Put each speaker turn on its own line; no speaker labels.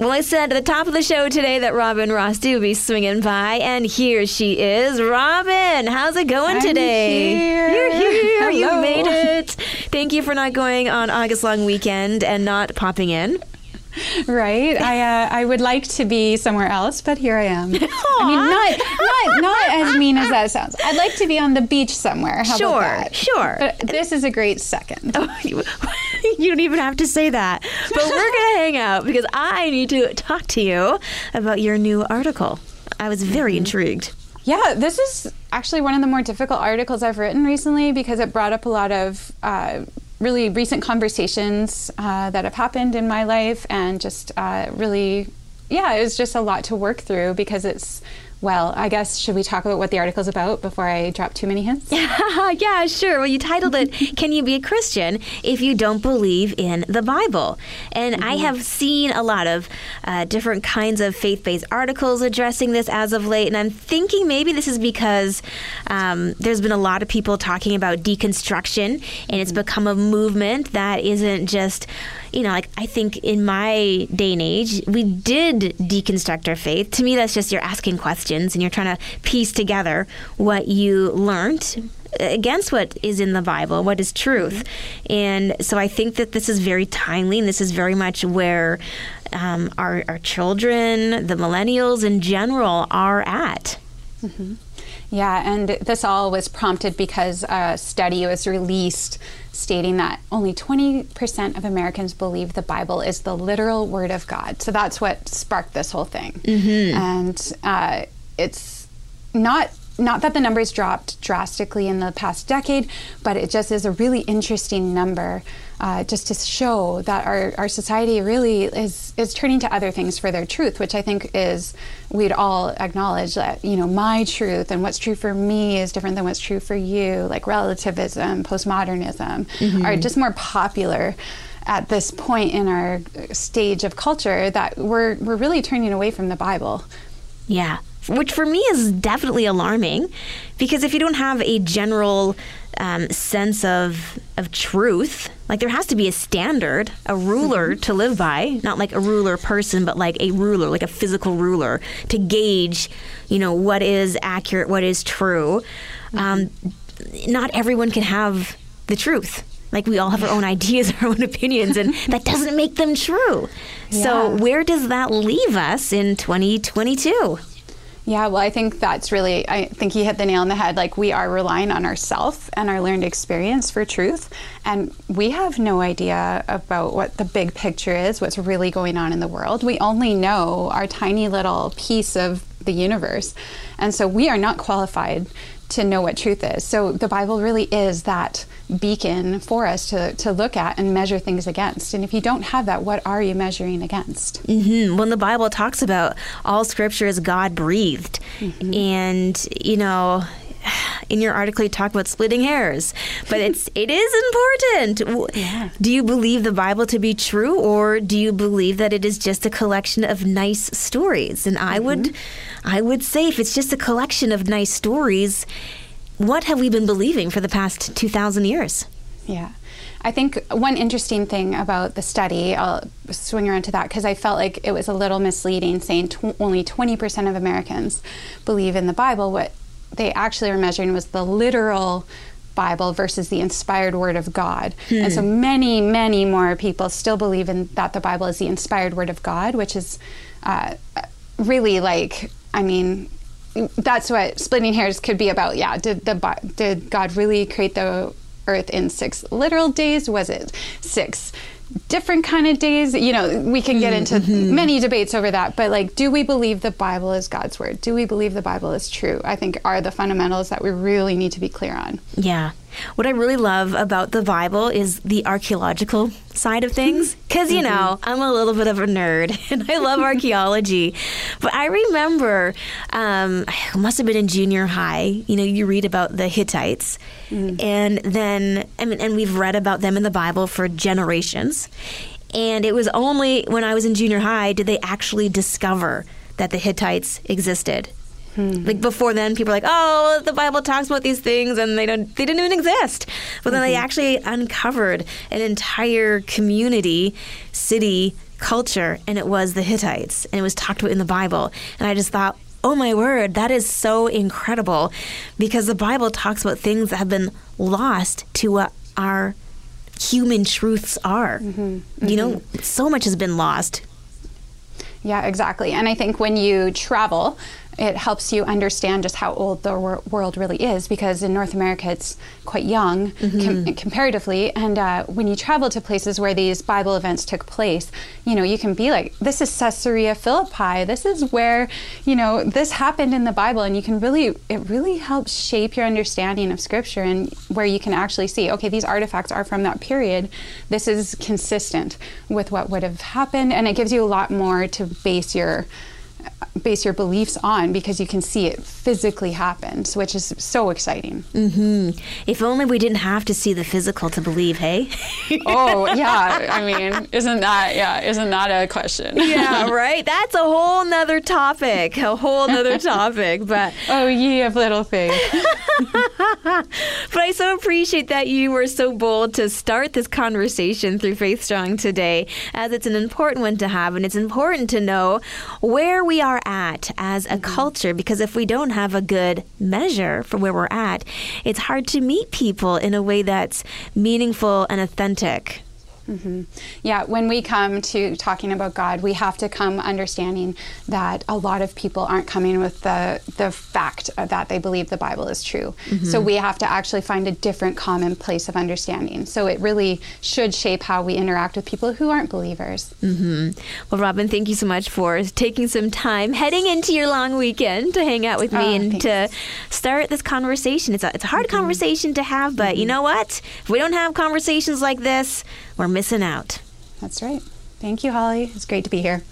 Well, I said at the top of the show today that Robin Ross do be swinging by, and here she is. Robin, how's it going
I'm
today?
here.
You're here.
Hello.
You made it. Thank you for not going on August long weekend and not popping in.
Right. I uh, I would like to be somewhere else, but here I am. I mean, not not not as mean as that sounds. I'd like to be on the beach somewhere. How
Sure,
about that?
sure.
But this is a great second.
you don't even have to say that. But we're going to hang out because I need to talk to you about your new article. I was very intrigued.
Yeah, this is actually one of the more difficult articles I've written recently because it brought up a lot of uh, really recent conversations uh, that have happened in my life and just uh, really, yeah, it was just a lot to work through because it's, well, I guess, should we talk about what the article's about before I drop too many hints?
yeah, sure. Well, you titled it "Can You Be a Christian If You Don't Believe in the Bible?" And I have seen a lot of uh, different kinds of faith-based articles addressing this as of late, and I'm thinking maybe this is because um, there's been a lot of people talking about deconstruction, and it's become a movement that isn't just you know, like I think in my day and age, we did deconstruct our faith. To me, that's just you're asking questions and you're trying to piece together what you learned against what is in the Bible, what is truth. And so I think that this is very timely and this is very much where um, our, our children, the millennials in general, are at.
Yeah, and this all was prompted because a study was released stating that only 20% of Americans believe the Bible is the literal word of God. So that's what sparked this whole thing. And uh, it's not not that the numbers dropped drastically in the past decade, but it just is a really interesting number uh, just to show that our, our society really is, is turning to other things for their truth, which I think is, we'd all acknowledge that, you know, my truth and what's true for me is different than what's true for you, like relativism, postmodernism, are just more popular at this point in our stage of culture that we're, we're really turning away from the Bible.
Yeah. Which for me is definitely alarming because if you don't have a general um, sense of of truth, like there has to be a standard, a ruler to live by, not like a ruler person, but like a ruler, like a physical ruler to gauge, you know, what is accurate, what is true. Um, not everyone can have the truth. Like we all have our own ideas, our own opinions, and that doesn't make them true. So where does that leave us in 2022?
Yeah, well, I think that's really, I think he hit the nail on the head. Like, we are relying on ourself and our learned experience for truth. And we have no idea about what the big picture is, what's really going on in the world. We only know our tiny little piece of the universe. And so we are not qualified to know what truth is. So the Bible really is that beacon for us to, to look at and measure things against. And if you don't have that, what are you measuring against?
hmm When the Bible talks about all scripture is God breathed, and you know, in your article you talk about splitting hairs, but it's it is important.
Yeah.
Do you believe the Bible to be true, or do you believe that it is just a collection of nice stories? And I would, mm-hmm. I would say, if it's just a collection of nice stories, what have we been believing for the past two thousand years?
Yeah. I think one interesting thing about the study, I'll swing around to that because I felt like it was a little misleading saying tw- only 20% of Americans believe in the Bible. What they actually were measuring was the literal Bible versus the inspired Word of God. And so many, many more people still believe in that the Bible is the inspired Word of God, which is uh, really like, I mean, that's what splitting hairs could be about. Yeah, did the did God really create the earth in six literal days? Was it six different kind of days? You know, we can get into mm-hmm. Mm-hmm. many debates over that, but like do we believe the Bible is God's word? Do we believe the Bible is true? I think are the fundamentals that we really need to be clear on.
Yeah. What I really love about the Bible is the archaeological side of things. Mm-hmm. Because, you know, I'm a little bit of a nerd and I love archaeology. But I remember, um, it must have been in junior high, you know, you read about the Hittites. And then, I mean, and we've read about them in the Bible for generations. And it was only when I was in junior high did they actually discover that the Hittites existed. Hmm. Like before then, people are like, "Oh, the Bible talks about these things, and they don't, they didn't even exist." But then they mm-hmm. actually uncovered an entire community, city culture, and it was the Hittites, and it was talked about in the Bible. And I just thought, oh my word, that is so incredible because the Bible talks about things that have been lost to what our human truths are. Mm-hmm. You know, so much has been lost.
Yeah, exactly. And I think when you travel, it helps you understand just how old the wor- world really is because in North America it's quite young mm-hmm. com- comparatively. And uh, when you travel to places where these Bible events took place, you know, you can be like, this is Caesarea Philippi. This is where, you know, this happened in the Bible. And you can really, it really helps shape your understanding of Scripture and where you can actually see, okay, these artifacts are from that period. This is consistent with what would have happened. And it gives you a lot more to base your base your beliefs on because you can see it physically happen, which is so exciting.
Mm-hmm. If only we didn't have to see the physical to believe, hey?
oh, yeah. I mean, isn't that, yeah, isn't that a question?
yeah, right? That's a whole nother topic, a whole nother topic. But
oh, ye of little faith.
but I so appreciate that you were so bold to start this conversation through Faith Strong today, as it's an important one to have, and it's important to know where we are at as a mm-hmm. culture because if we don't have a good measure for where we're at, it's hard to meet people in a way that's meaningful and authentic.
Mm-hmm. Yeah, when we come to talking about God, we have to come understanding that a lot of people aren't coming with the the fact that they believe the Bible is true. Mm-hmm. So we have to actually find a different common place of understanding. So it really should shape how we interact with people who aren't believers.
Mm-hmm. Well, Robin, thank you so much for taking some time heading into your long weekend to hang out with me oh, and thanks. to start this conversation. It's a, it's a hard mm-hmm. conversation to have, but you mm-hmm. know what? If we don't have conversations like this, we're missing out.
That's right. Thank you, Holly. It's great to be here.